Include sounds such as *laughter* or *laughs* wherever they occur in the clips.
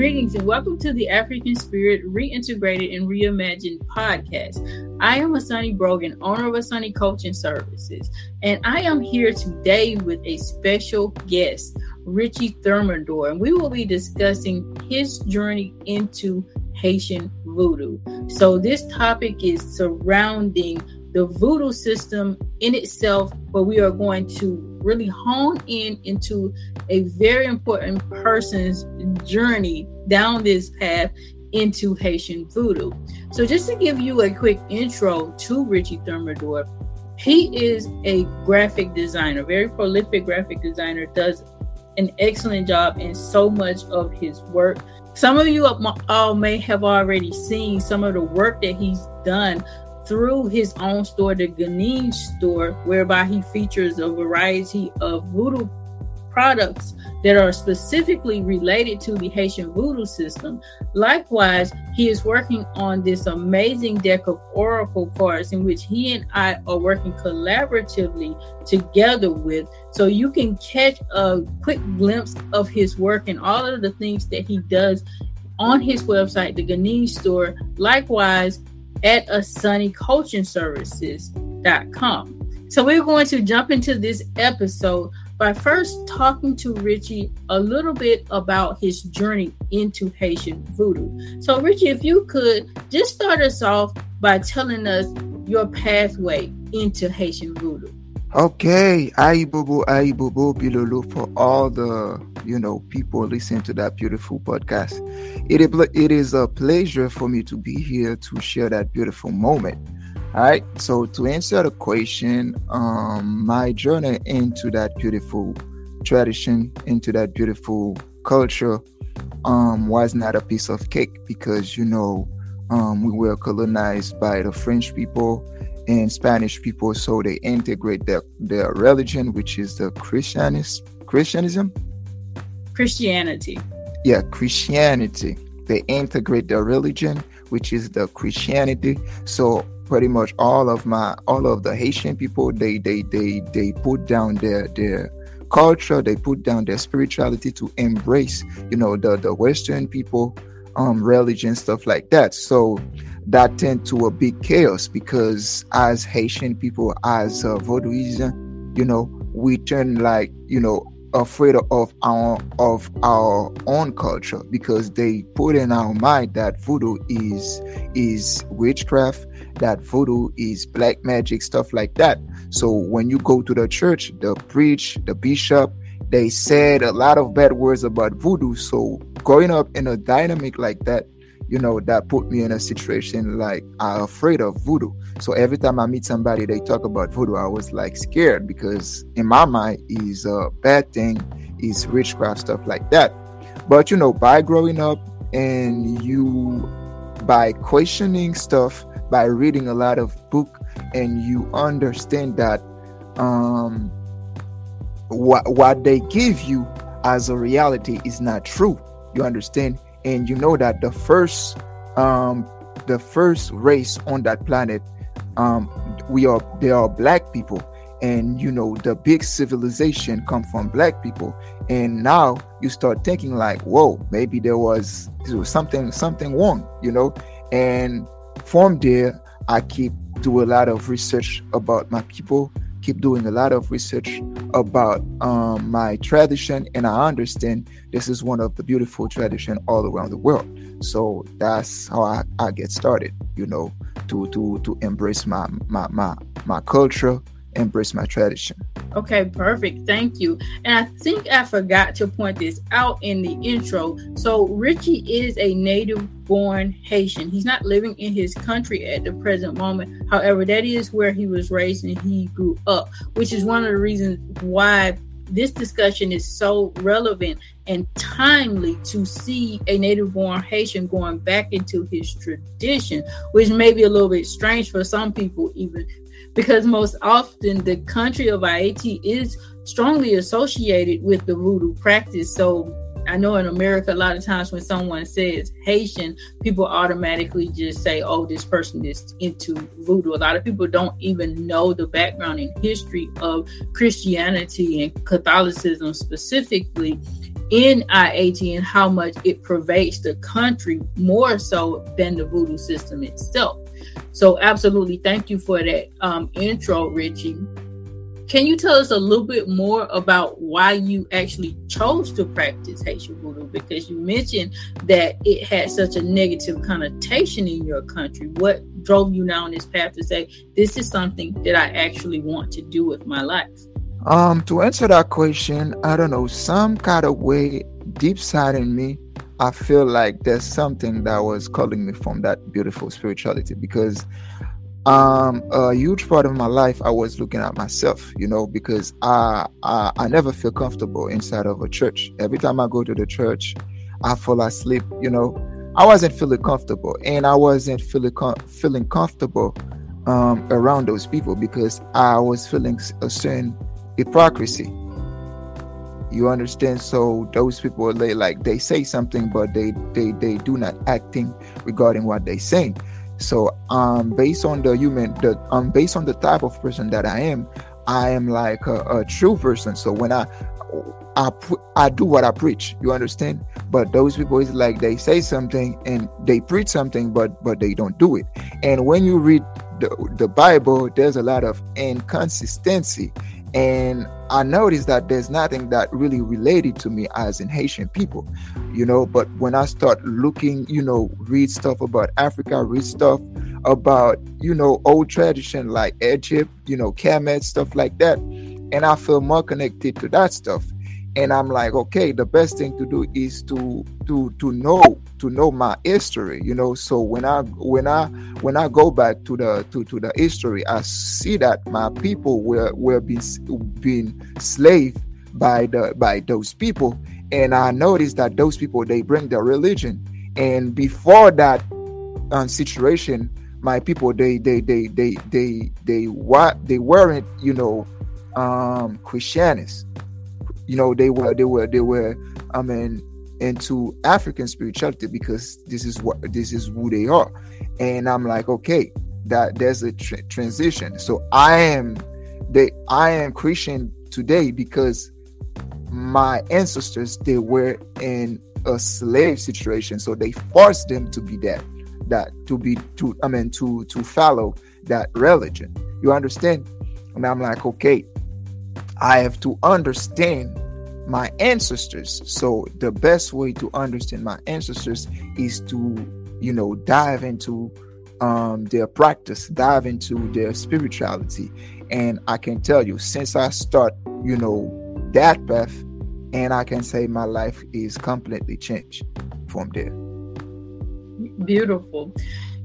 Greetings and welcome to the African Spirit Reintegrated and Reimagined podcast. I am Asani Brogan, owner of Asani Coaching Services, and I am here today with a special guest, Ritchy Thermidor, and we will be discussing his journey into Haitian voodoo. So, this topic is surrounding the voodoo system in itself, but we are going to really hone in into a very important person's journey down this path into Haitian voodoo. So, just to give you a quick intro to Ritchy Thermidor, he is a graphic designer, very prolific graphic designer, does an excellent job in so much of his work. Some of you all may have already seen some of the work that he's done through his own store, the Ginen store, whereby he features a variety of voodoo products that are specifically related to the Haitian voodoo system. Likewise, he is working on this amazing deck of oracle cards in which he and I are working collaboratively together with. So you can catch a quick glimpse of his work and all of the things that he does on his website, the Ginen store. Likewise, at asanicoachingservices.com. So we're going to jump into this episode by first talking to Ritchy a little bit about his journey into Haitian voodoo. So Ritchy, if you could just start us off by telling us your pathway into Haitian voodoo. Okay, Ayibobo, Ayibobo, Bilolo, for all the you know people listening to that beautiful podcast. It is, it is a pleasure for me to be here to share that beautiful moment. All right, so to answer the question, um, my journey into that beautiful tradition, into that beautiful culture, um, was not a piece of cake because you know um, we were colonized by the French people and Spanish people, so they integrate their their religion, which is the Christianis, Christianism. Christianity. Yeah, Christianity. They integrate their religion, which is the Christianity. So pretty much all of my all of the Haitian people, they they they they put down their their culture, they put down their spirituality to embrace, you know, the the Western people, um, religion stuff like that. So that tend to a big chaos because as Haitian people, as uh, Vodouisant, you know, we turn like you know afraid of our of our own culture because they put in our mind that voodoo is is witchcraft that voodoo is black magic stuff like that so when you go to the church the preach the bishop they said a lot of bad words about voodoo so growing up in a dynamic like that you know, that put me in a situation like I'm afraid of voodoo. So every time I meet somebody, they talk about voodoo, I was like scared because in my mind is a bad thing, is witchcraft stuff like that. But you know, by growing up and you by questioning stuff, by reading a lot of book, and you understand that um what what they give you as a reality is not true. You understand? and you know that the first um the first race on that planet um we are they are black people and you know the big civilization come from black people and now you start thinking like whoa maybe there was, there was something something wrong you know and from there i keep do a lot of research about my people keep doing a lot of research about um, my tradition, and I understand this is one of the beautiful tradition all around the world. So that's how I, I get started, you know, to to to embrace my my my my culture, embrace my tradition. Okay, perfect. Thank you. And I think I forgot to point this out in the intro. So, Ritchy is a native born Haitian. He's not living in his country at the present moment. However, that is where he was raised and he grew up, which is one of the reasons why this discussion is so relevant and timely to see a native born Haitian going back into his tradition, which may be a little bit strange for some people, even because most often the country of Haiti is strongly associated with the voodoo practice. So I know in America, a lot of times when someone says Haitian, people automatically just say, oh, this person is into voodoo. A lot of people don't even know the background and history of Christianity and Catholicism specifically in Ayiti and how much it pervades the country more so than the voodoo system itself. So, absolutely, thank you for that um, intro, Ritchy. Can you tell us a little bit more about why you actually chose to practice Haitian voodoo? Because you mentioned that it had such a negative connotation in your country. What drove you down this path to say, this is something that I actually want to do with my life? Um, to answer that question, I don't know, some kind of way deep side in me, I feel like there's something that was calling me from that beautiful spirituality because um a huge part of my life i was looking at myself you know because I, I i never feel comfortable inside of a church. Every time i go to the church i fall asleep you know. I wasn't feeling comfortable and i wasn't feeling com- feeling comfortable um around those people because i was feeling a certain hypocrisy. You understand? So those people they like they say something but they they they do not acting regarding what they saying so um based on the human the um based on the type of person that i am i am like a, a true person so when i I, I do what I preach. You understand? But those people is like they say something and they preach something, but but they don't do it. And when you read the, the Bible, there's a lot of inconsistency and I noticed that there's nothing that really related to me as in Haitian people, you know. But when I start looking, you know, read stuff about Africa, read stuff about, you know, old tradition like Egypt, you know, Kemet, stuff like that, and I feel more connected to that stuff and i'm like okay the best thing to do is to to to know to know my history you know? So when i when i when i go back to the to, to the history i see that my people were were being being slave by the by those people. And i noticed that those people they bring their religion. And before that um, situation my people they they they they they they what they weren't you know um christianists you know they were they were they were i mean into african spirituality because this is what this is who they are. And i'm like okay that there's a tr- transition. So i am they i am christian today because my ancestors they were in a slave situation. So they forced them to be that that to be to i mean to to follow that religion. You understand? And i'm like okay I have to understand my ancestors. So the best way to understand my ancestors is to, you know, dive into um, their practice, dive into their spirituality. And I can tell you, since I start, you know, that path, and I can say my life is completely changed from there. Beautiful.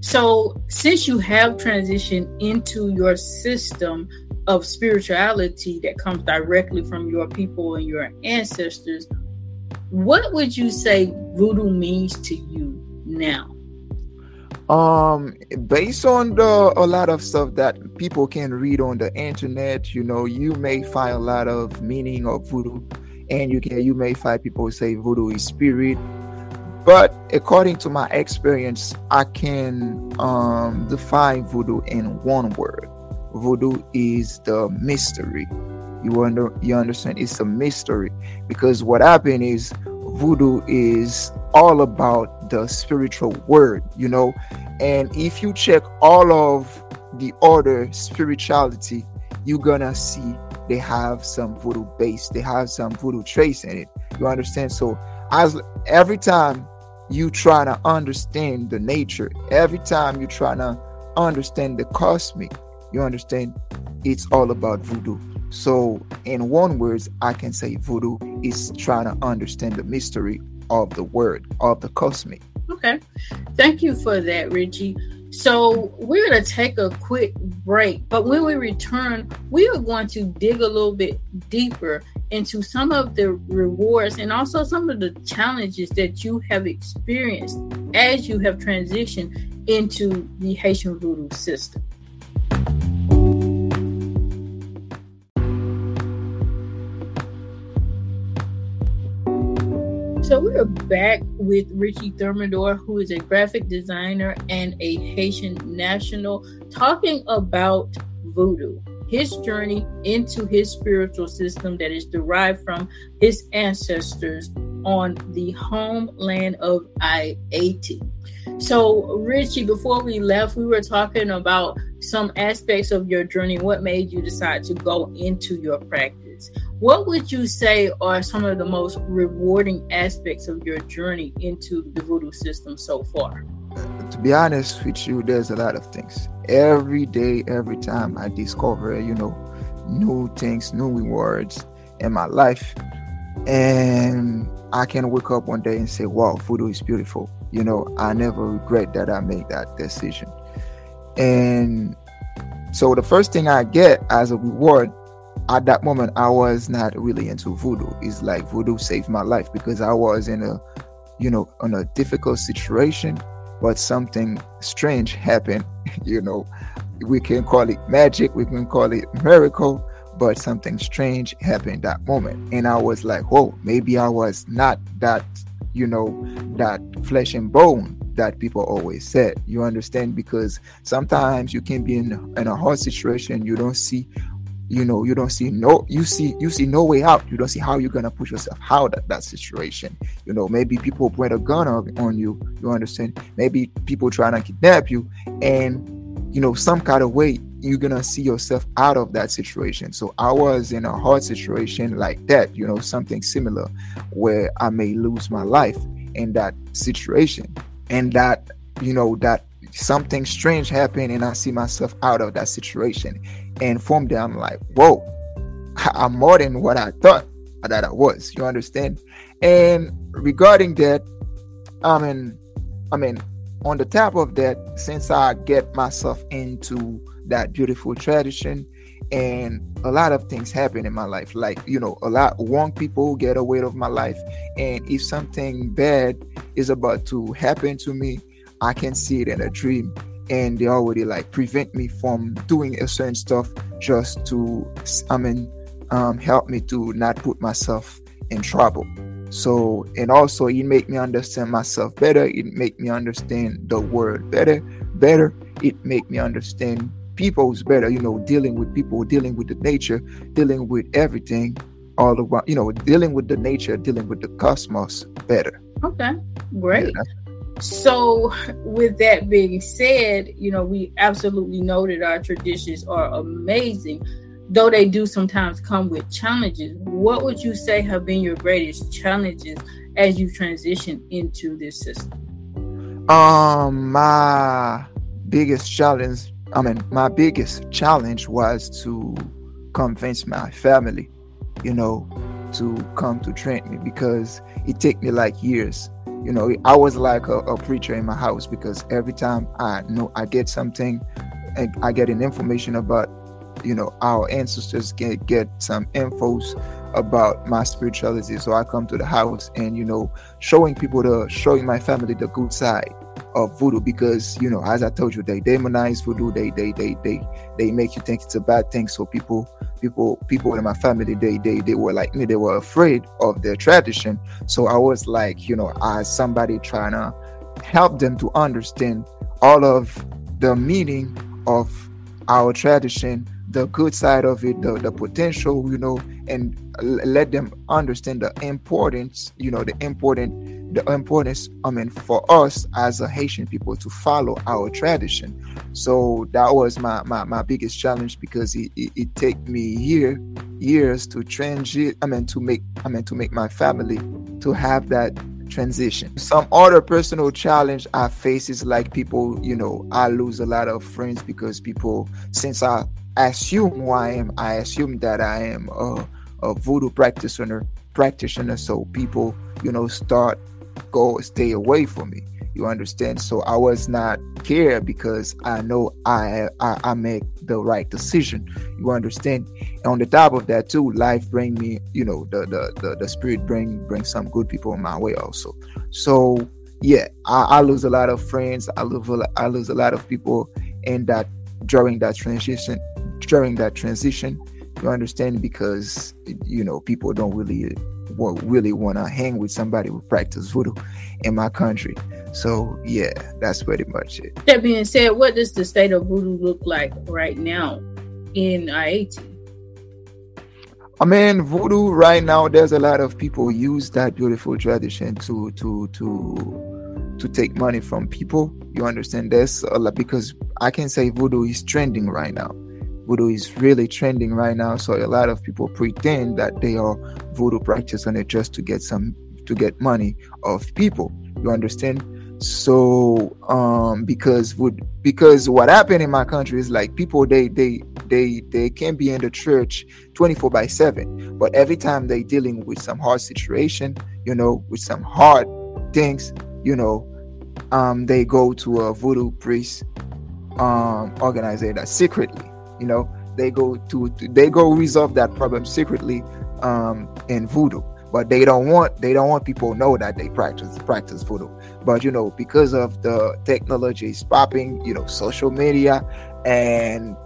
So, since you have transitioned into your system, of spirituality that comes directly from your people and your ancestors, what would you say voodoo means to you now? Um, based on the a lot of stuff that people can read on the internet, you know, you may find a lot of meaning of voodoo, and you can you may find people say voodoo is spirit. But according to my experience, I can um, define voodoo in one word voodoo is the mystery. You under you understand? It's a mystery because what happened is voodoo is all about the spiritual word, you know. And if you check all of the other spirituality, you're gonna see they have some voodoo base, they have some voodoo trace in it. You understand? So as every time you try to understand the nature, every time you try to understand the cosmic, you understand? It's all about voodoo. So, in one words, I can say voodoo is trying to understand the mystery of the word, of the cosmic. Okay. Thank you for that, Ritchy. So, we're going to take a quick break, but when we return, we are going to dig a little bit deeper into some of the rewards and also some of the challenges that you have experienced as you have transitioned into the Haitian voodoo system. So we're back with Ritchy Thermidor, who is a graphic designer and a Haitian national, talking about voodoo, his journey into his spiritual system that is derived from his ancestors, on the homeland of Haiti. So, Ritchy, before we left, we were talking about some aspects of your journey. What made you decide to go into your practice? What would you say are some of the most rewarding aspects of your journey into the voodoo system so far? To be honest with you, there's a lot of things. Every day, every time I discover, you know, new things, new rewards in my life. And I can wake up one day and say, wow, voodoo is beautiful. You know, I never regret that I made that decision. And so the first thing I get as a reward at that moment, I was not really into voodoo. It's like voodoo saved my life because I was in a, you know, on a difficult situation, but something strange happened. *laughs* you know, we can call it magic, we can call it miracle, but something strange happened that moment. And I was like, whoa, maybe I was not that, you know, that flesh and bone that people always said. You understand? Because sometimes you can be in, in a hard situation, you don't see you know you don't see no you see you see no way out. You don't see how you're gonna push yourself out of that situation you know maybe people point a gun on you you understand? Maybe people trying to kidnap you and you know some kind of way you're gonna see yourself out of that situation. So i was in a hard situation like that you know something similar where i may lose my life in that situation. And that you know that something strange happened and i see myself out of that situation and from there i'm like whoa i'm more than what i thought that i was you understand? And regarding that i mean i mean on the top of that since i get myself into that beautiful tradition and a lot of things happen in my life like you know a lot wrong people get away of my life. And if something bad is about to happen to me i can see it in a dream and they already like prevent me from doing a certain stuff just to i mean um, help me to not put myself in trouble so and also it make me understand myself better it make me understand the world better better it make me understand people's better, you know, dealing with people, dealing with the nature, dealing with everything all around, you know, dealing with the nature, dealing with the cosmos better. Okay, great. Yeah, so, with that being said, you know, we absolutely know that our traditions are amazing, though they do sometimes come with challenges. What would you say have been your greatest challenges as you transition into this system? Um, my biggest challenge I mean, my biggest challenge was to convince my family, you know, to come to train me because it took me like years. You know, I was like a, a preacher in my house because every time I know I get something, and I get an information about, you know, our ancestors get get some infos about my spirituality. So I come to the house and you know, showing people the showing my family the good side of voodoo because you know as i told you they demonize voodoo. They they they they they make you think it's a bad thing. So people people people in my family they they they were like me. They were afraid of their tradition. So i was like you know as somebody trying to help them to understand all of the meaning of our tradition the good side of it the, the potential you know and let them understand the importance you know the important the importance, I mean, for us as a Haitian people to follow our tradition. So that was my my, my biggest challenge because it, it, it take me year years to transit. I mean, to make I mean to make my family to have that transition. Some other personal challenge I face is like people, you know, I lose a lot of friends because people, since I assume who I am, I assume that I am a, a voodoo practitioner practitioner. So people, you know, start go stay away from me. You understand? So I was not care because I know I, I I make the right decision. You understand? And on the top of that too, life bring me, you know, the the the, the spirit bring bring some good people in my way also. So yeah, I, I lose a lot of friends. I lose a, I lose a lot of people in that during that transition during that transition. You understand? Because you know people don't really really want to hang with somebody who practice voodoo in my country. So yeah, that's pretty much it. That being said, what does the state of voodoo look like right now in Haiti? I mean, voodoo right now. There's a lot of people use that beautiful tradition to to to to take money from people. You understand? this? a lot because I can say voodoo is trending right now. Voodoo is really trending right now. So a lot of people pretend that they are voodoo practitioners just to get some to get money of people. You understand? So um because would because what happened in my country is like people they they they they can be in the church 24 by 7 but every time they're dealing with some hard situation you know with some hard things you know um they go to a voodoo priest um organize that secretly you know they go to, they go resolve that problem secretly um in voodoo. But they don't want they don't want people know that they practice practice voodoo. But you know because of the technology is popping you know social media and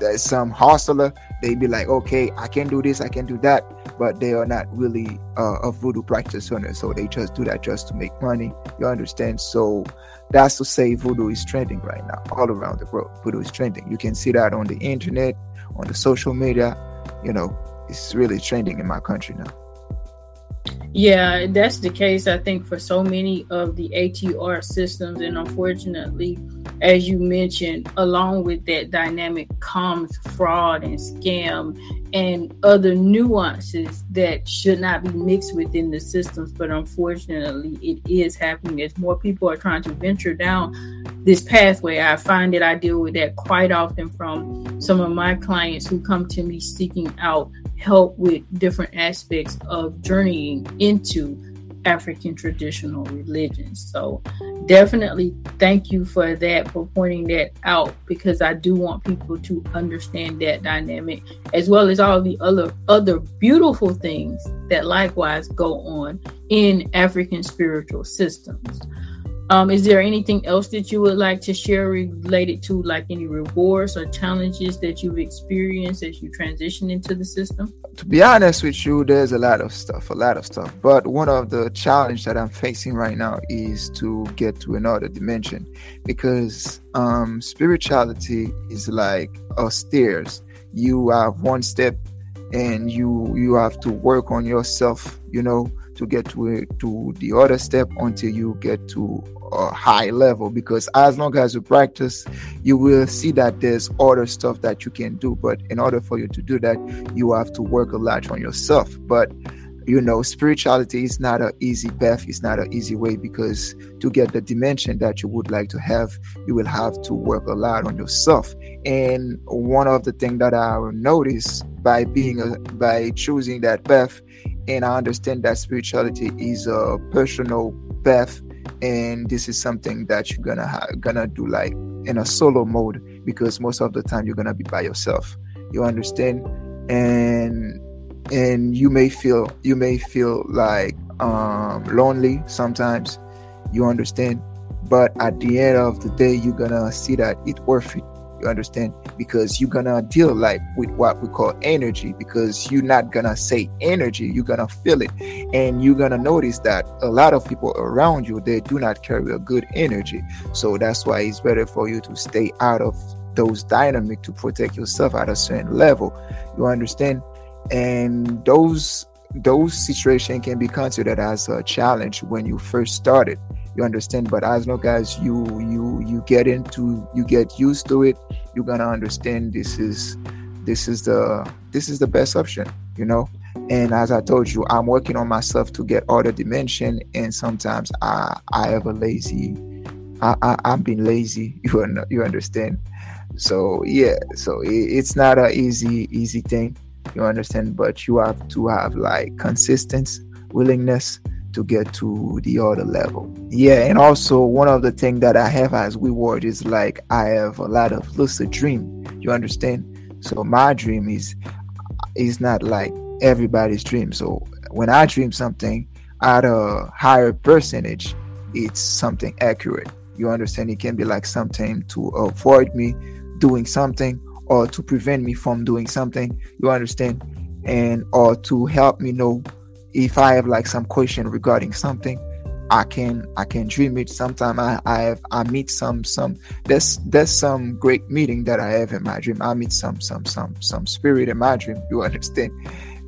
there's some hustler they be like okay i can do this i can do that. But they are not really uh, a voodoo practitioner. So they just do that just to make money. You understand? So that's to say voodoo is trending right now all around the world. Voodoo is trending. You can see that on the internet on the social media. You know it's really trending in my country now. Yeah, that's the case, I think, for so many of the ATR systems. And unfortunately, as you mentioned, along with that dynamic comes fraud and scam and other nuances that should not be mixed within the systems. But unfortunately, it is happening as more people are trying to venture down this pathway. I find that I deal with that quite often from some of my clients who come to me seeking out help with different aspects of journeying into African traditional religions. So, definitely thank you for that, for pointing that out, because I do want people to understand that dynamic as well as all the other other beautiful things that likewise go on in African spiritual systems. Um, is there anything else that you would like to share related to like any rewards or challenges that you've experienced as you transition into the system? To be honest with you, there's a lot of stuff, a lot of stuff. But one of the challenge that I'm facing right now is to get to another dimension because um, spirituality is like a stairs. You have one step and you you have to work on yourself, you know, to get to to the other step until you get to a high level because as long as you practice you will see that there's other stuff that you can do. But in order for you to do that you have to work a lot on yourself. But you know spirituality is not an easy path. It's not an easy way because to get the dimension that you would like to have you will have to work a lot on yourself. And one of the things that i noticed by being a, by choosing that path and I understand that spirituality is a personal path, and this is something that you're gonna ha- gonna do like in a solo mode because most of the time you're gonna be by yourself. You understand, and and you may feel you may feel like um, lonely sometimes. You understand, but at the end of the day, you're gonna see that it's worth it you understand? Because you're gonna deal like with what we call energy, because you're not gonna say energy, you're gonna feel it. And you're gonna notice that a lot of people around you they do not carry a good energy. So that's why it's better for you to stay out of those dynamic to protect yourself at a certain level. You understand? And those those situations can be considered as a challenge when you first started you understand but as long as you you you get into you get used to it you're gonna understand this is this is the this is the best option you know? And as i told you i'm working on myself to get other dimension and sometimes i i have a lazy i, I i'm being lazy *laughs* you you understand? So yeah so it, it's not an easy easy thing you understand but you have to have like consistency willingness to get to the other level. Yeah, and also one of the things that I have as reward is like I have a lot of lucid dream. You understand? So my dream is is not like everybody's dream. So when I dream something at a higher percentage, it's something accurate. You understand? It can be like something to avoid me doing something or to prevent me from doing something. You understand? And or to help me know if I have like some question regarding something, I can I can dream it. Sometimes I, I have I meet some some there's there's some great meeting that I have in my dream. I meet some some some some spirit in my dream. You understand?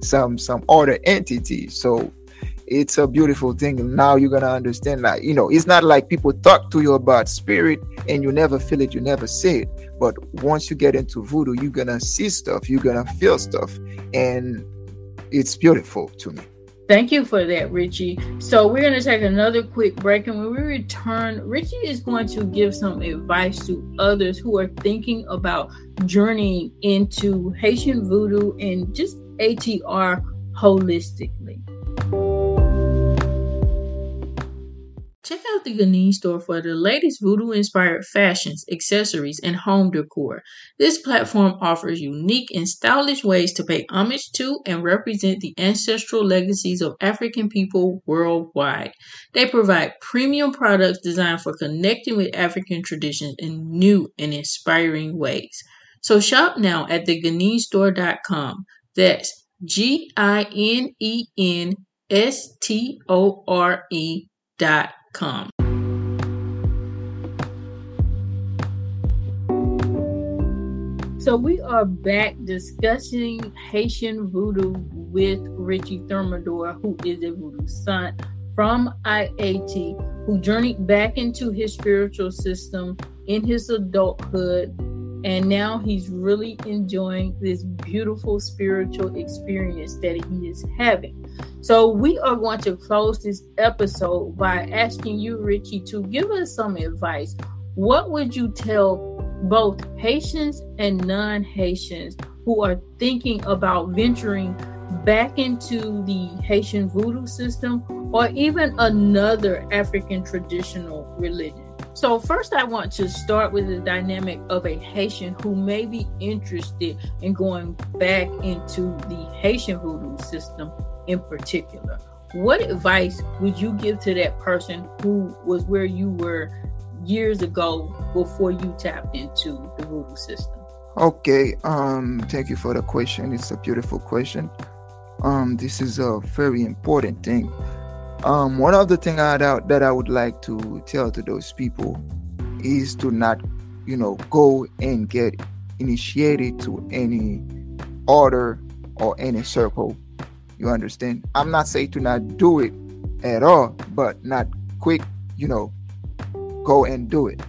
some some other entity so it's a beautiful thing now you're gonna understand that you know it's not like people talk to you about spirit and you never feel it you never see it but once you get into voodoo you're gonna see stuff you're gonna feel stuff and it's beautiful to me Thank you for that, Ritchy. So we're going to take another quick break, and when we return, Ritchy is going to give some advice to others who are thinking about journeying into Haitian voodoo and just ATR holistically. Check out the Ginen store for the latest voodoo inspired fashions, accessories, and home decor. This platform offers unique and stylish ways to pay homage to and represent the ancestral legacies of African people worldwide. They provide premium products designed for connecting with African traditions in new and inspiring ways. So shop now at theginenstore.com. That's G I N E N S T O R E dot com. So we are back discussing Haitian voodoo with Ritchy Thermidor, who is a voodoo sant from Ayiti, who journeyed back into his spiritual system in his adulthood and now he's really enjoying this beautiful spiritual experience that he is having. So, we are going to close this episode by asking you, Ritchy, to give us some advice. What would you tell both Haitians and non Haitians who are thinking about venturing back into the Haitian voodoo system or even another African traditional religion? So, first, I want to start with the dynamic of a Haitian who may be interested in going back into the Haitian voodoo system in particular. What advice would you give to that person who was where you were years ago before you tapped into the voodoo system? Okay, um, thank you for the question. It's a beautiful question. Um, this is a very important thing um, one of the things that I would like to tell to those people is to not, you know, go and get initiated to any order or any circle. You understand? I'm not saying to not do it at all, but not quick, you know, go and do it.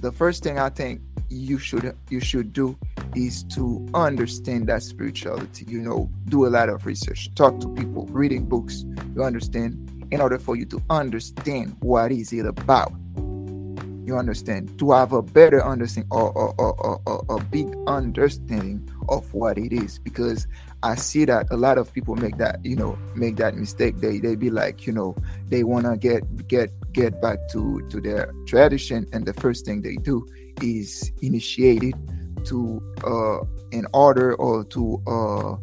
The first thing I think you should you should do is to understand that spirituality. You know, do a lot of research, talk to people, reading books. You understand? in order for you to understand what is it about you understand to have a better understanding or, or, or, or, a big understanding of what it is because i see that a lot of people make that you know make that mistake. They they be like you know they want to get get get back to to their tradition and the first thing they do is initiate it to uh an order or to uh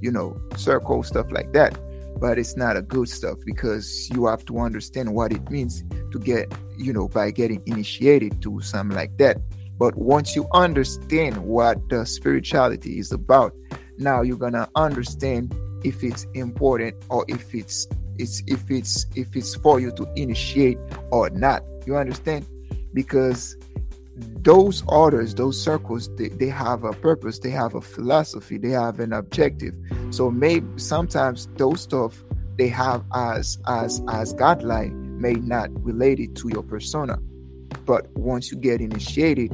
you know circle stuff like that. But it's not a good stuff because you have to understand what it means to get you know by getting initiated to something like that. But once you understand what the spirituality is about now you're gonna understand if it's important or if it's it's if it's if it's for you to initiate or not. You understand? Because those orders those circles they, they have a purpose they have a philosophy they have an objective. So maybe sometimes those stuff they have as as as guideline may not relate it to your persona. But once you get initiated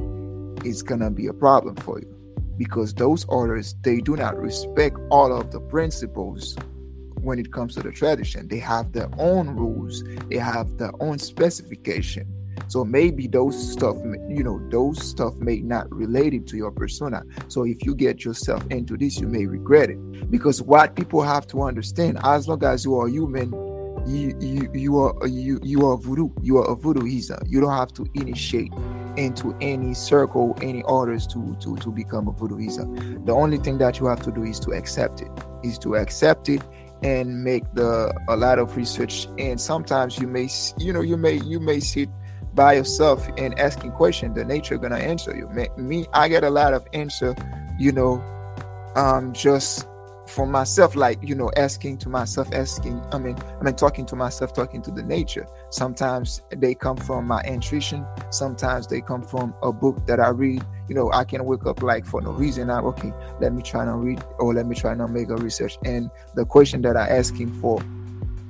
it's gonna be a problem for you because those orders they do not respect all of the principles when it comes to the tradition they have their own rules they have their own specification so maybe those stuff, you know, those stuff may not relate it to your persona. So if you get yourself into this, you may regret it. Because what people have to understand, as long as you are human, you you you are you you are voodoo. You are a voodoo healer. You don't have to initiate into any circle, any orders to to to become a voodoo healer. The only thing that you have to do is to accept it. Is to accept it and make the a lot of research. And sometimes you may you know you may you may sit by yourself and asking questions, the nature gonna answer you. Me, I get a lot of answer, you know, um, just for myself like you know asking to myself asking i mean i mean talking to myself talking to the nature. Sometimes they come from my intuition. Sometimes they come from a book that i read. You know i can wake up like for no reason. I'm okay let me try and read or let me try and make a research. And the question that i asking for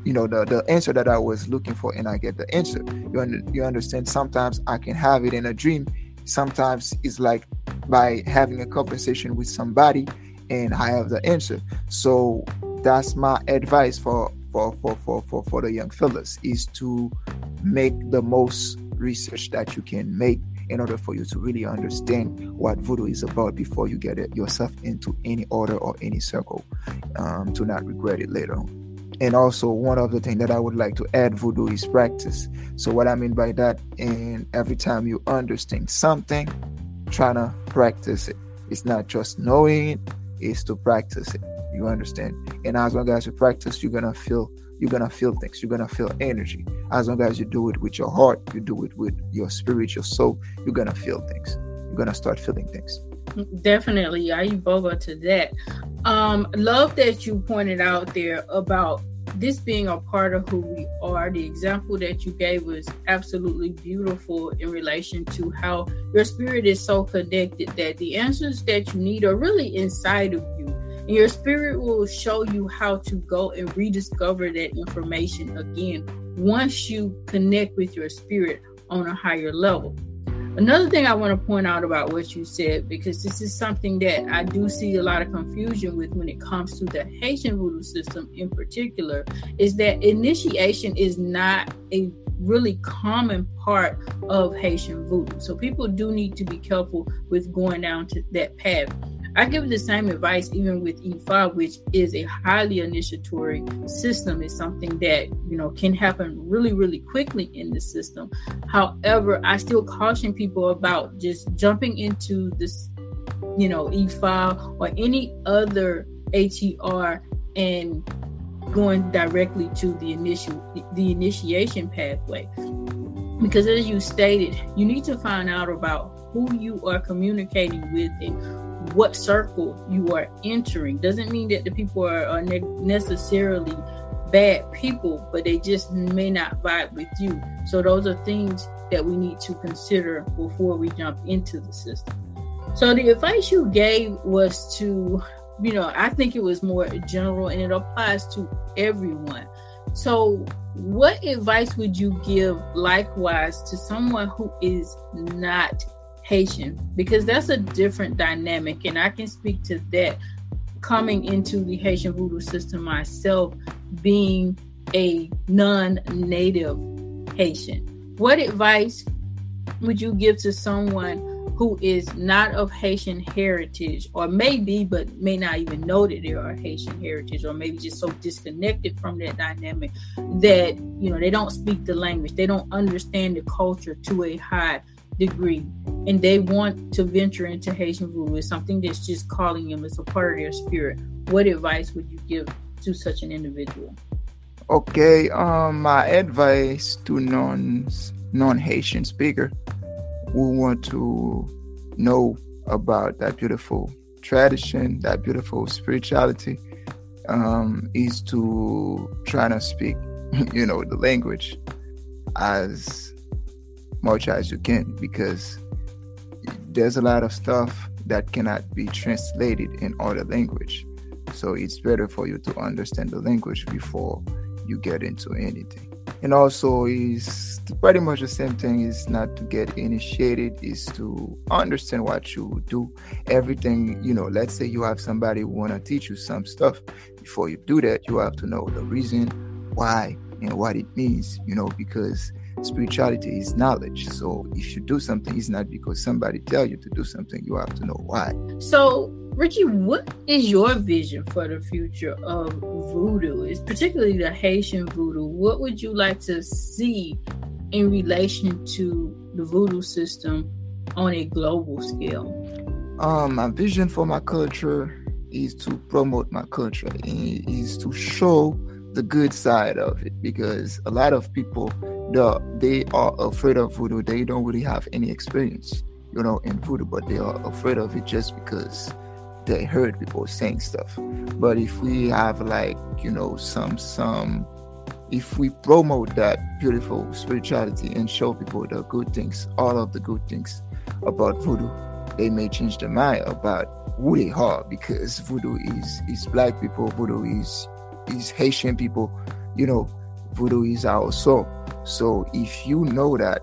you know the the answer that i was looking for and i get the answer. You, under, you understand? Sometimes i can have it in a dream. Sometimes it's like by having a conversation with somebody and I have the answer. So that's my advice for for for for for, for the young fellas is to make the most research that you can make in order for you to really understand what voodoo is about before you get it yourself into any order or any circle um, to not regret it later on. And also, one of the things that I would like to add voodoo is practice. So, what I mean by that, and every time you understand something, trying to practice it. It's not just knowing it, is to practice it. You understand? And as long as you practice, you're gonna feel you're gonna feel things, you're gonna feel energy. As long as you do it with your heart, you do it with your spirit, your soul, you're gonna feel things. You're gonna start feeling things. Definitely, I boga to that. Um, love that you pointed out there about this being a part of who we are, the example that you gave was absolutely beautiful in relation to how your spirit is so connected that the answers that you need are really inside of you. And your spirit will show you how to go and rediscover that information again once you connect with your spirit on a higher level. Another thing I want to point out about what you said, because this is something that I do see a lot of confusion with when it comes to the Haitian voodoo system in particular, is that initiation is not a really common part of Haitian voodoo. So people do need to be careful with going down to that path. I give the same advice even with Ifa, which is a highly initiatory system. It's something that, you know, can happen really, really quickly in the system. However, I still caution people about just jumping into this, you know, Ifa or any other ATR and going directly to the initial the initiation pathway. Because as you stated, you need to find out about who you are communicating with and what circle you are entering. Doesn't mean that the people are, are ne- necessarily bad people, but they just may not vibe with you. So those are things that we need to consider before we jump into the system. So the advice you gave was to, you know, I think it was more general and it applies to everyone. So, what advice would you give likewise to someone who is not Haitian because that's a different dynamic. And I can speak to that coming into the Haitian voodoo system myself, being a non native Haitian. What advice would you give to someone who is not of Haitian heritage, or maybe, but may not even know that they are Haitian heritage, or maybe just so disconnected from that dynamic that you know they don't speak the language, they don't understand the culture to a high degree and they want to venture into Haitian voodoo, it's something that's just calling them, it's a part of their spirit. What advice would you give to such an individual? Okay, um, my advice to non non Haitian speaker who want to know about that beautiful tradition, that beautiful spirituality, um, is to try to speak, *laughs* you know, the language as much as you can because there's a lot of stuff that cannot be translated in other language. So it's better for you to understand the language before you get into anything. And also is pretty much the same thing is not to get initiated, is to understand what you do. Everything, you know, let's say you have somebody who wanna teach you some stuff. Before you do that, you have to know the reason why and what it means, you know, because spirituality is knowledge. So if you do something, it's not because somebody tell you to do something. You have to know why. So Ritchy, what is your vision for the future of voodoo? It's particularly the Haitian voodoo. What would you like to see in relation to the voodoo system on a global scale? Um, my vision for my culture is to promote my culture, is to show the good side of it because a lot of people the, they are afraid of voodoo. They don't really have any experience, you know, in voodoo, but they are afraid of it just because they heard people saying stuff. But if we have like, you know, some some if we promote that beautiful spirituality and show people the good things, all of the good things about voodoo, they may change their mind about who they are because voodoo is is black people, voodoo is is Haitian people, you know, voodoo is our soul. So if you know that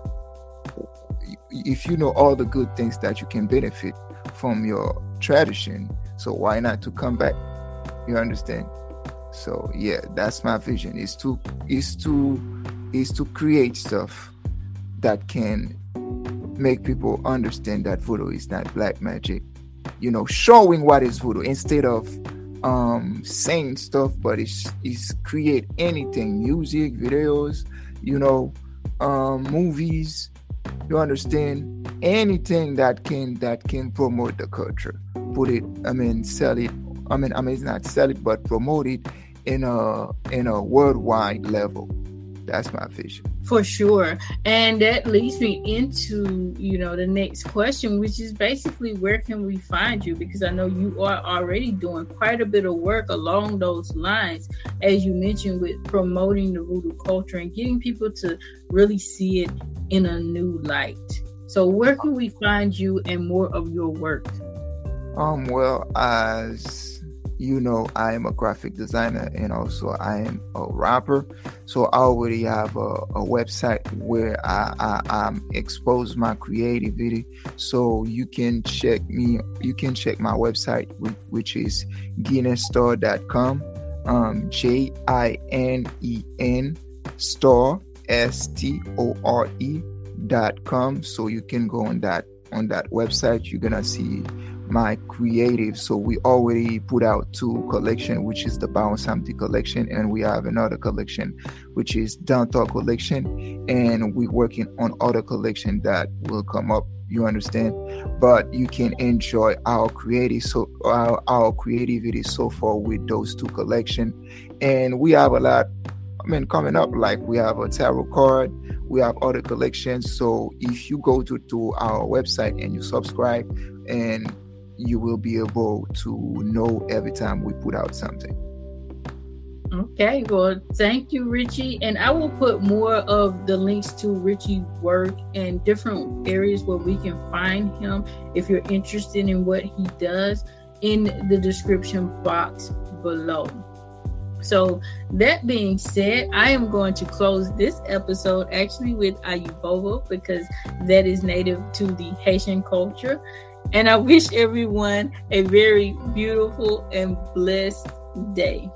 if you know all the good things that you can benefit from your tradition, so why not to come back? You understand? So yeah, that's my vision. Is to is to is to create stuff that can make people understand that voodoo is not black magic. You know, showing what is voodoo instead of um saying stuff, but it's it's create anything, music, videos, you know, um movies, you understand anything that can that can promote the culture. Put it i mean sell it i mean i mean it's not sell it but promote it in a in a worldwide level that's my vision. For sure. And that leads me into you know the next question which is basically where can we find you? Because i know you are already doing quite a bit of work along those lines as you mentioned with promoting the voodoo culture and getting people to really see it in a new light. So where can we find you and more of your work? Um well as you know I am a graphic designer and also I am a rapper. So I already have a, a website where I, I, I expose my creativity. So you can check me, you can check my website, which is ginenstore.com. Um, J I N E N store S T O R E dot com. So you can go on that on that website. You're gonna see my creative. So we already put out two collection, which is the Empty collection, and we have another collection, which is Down Talk collection, and we're working on other collection that will come up. You understand, but you can enjoy our creative so our, our creativity so far with those two collection, and we have a lot I mean, coming up, like we have a tarot card, we have other collections. So if you go to, to our website and you subscribe and you will be able to know every time we put out something. Okay, well, thank you, Ritchy. And I will put more of the links to Ritchy's work and different areas where we can find him if you're interested in what he does in the description box below. So, that being said, I am going to close this episode actually with Ayibobo because that is native to the Haitian culture. And I wish everyone a very beautiful and blessed day.